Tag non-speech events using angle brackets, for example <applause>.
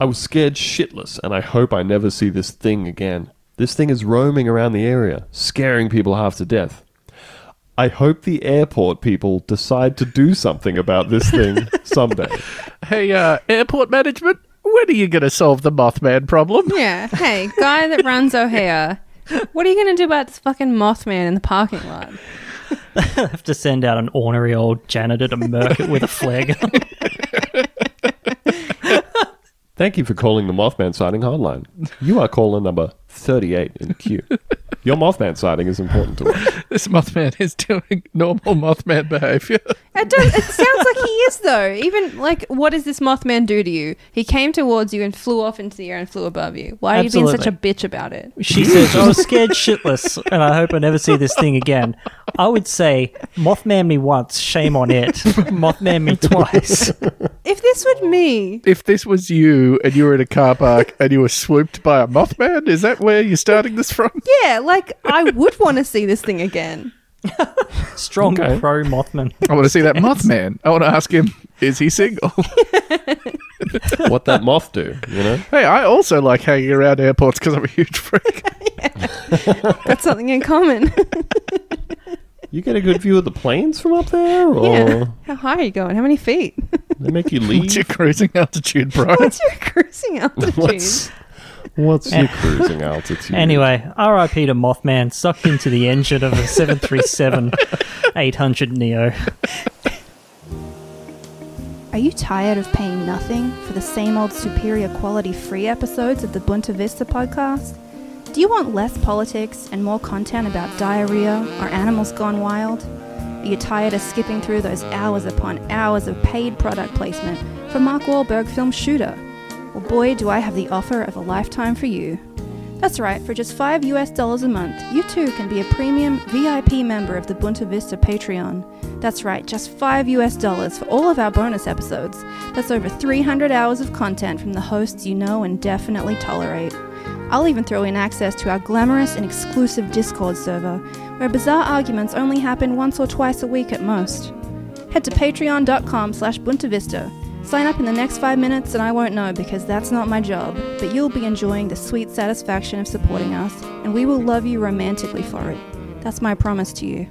I was scared shitless, and I hope I never see this thing again. This thing is roaming around the area, scaring people half to death. I hope the airport people decide to do something about this thing <laughs> someday. Hey, uh, airport management, when are you going to solve the Mothman problem? Yeah. Hey, guy that runs O'Hare, what are you going to do about this fucking Mothman in the parking lot? I <laughs> have to send out an ornery old janitor to murk it with a flare gun. <laughs> Thank you for calling the Mothman sighting hotline. You are caller number 38 in queue. <laughs> Your Mothman sighting is important to us. <laughs> This Mothman is doing normal Mothman behavior. It does. It sounds like he is though. Even like, what does this Mothman do to you? He came towards you and flew off into the air and flew above you. Why are you being such a bitch about it? She says, I was scared shitless, and I hope I never see this thing again. I would say, Mothman me once, shame on it. Mothman me twice. If this were me, If this was you and you were in a car park and you were swooped by a Mothman, is that where you're starting this from? yeah, like I would want to see this thing again. <laughs> Strong Okay. pro Mothman. I want to see that Mothman. I want to ask him, is he single? <laughs> What that moth do, you know? hey, I also like hanging around airports because I'm a huge freak. <laughs> Got something in common. You get a good view of the planes from up there, or yeah. How high are you going? How many feet? they make you What's leave? your cruising altitude, bro? What's your cruising altitude? What's, what's eh. your cruising altitude? Anyway, RIP to Mothman, sucked into the engine of a 737 800 Neo. Are you tired of paying nothing for the same old superior quality free episodes of the Boonta Vista podcast? Do you want less politics and more content about diarrhea or animals gone wild? Are you tired of skipping through those hours upon hours of paid product placement for Mark Wahlberg film Shooter? Well, boy, do I have the offer of a lifetime for you. That's right, for just 5 US dollars a month, you too can be a premium VIP member of the Boonta Vista Patreon. That's right, just 5 US dollars for all of our bonus episodes. That's over 300 hours of content from the hosts you know and definitely tolerate. I'll even throw in access to our glamorous and exclusive Discord server, where bizarre arguments only happen once or twice a week at most. Head to patreon.com slash boontavista. Sign up in the next five minutes and I won't know because that's not my job, but you'll be enjoying the sweet satisfaction of supporting us, and we will love you romantically for it. That's my promise to you.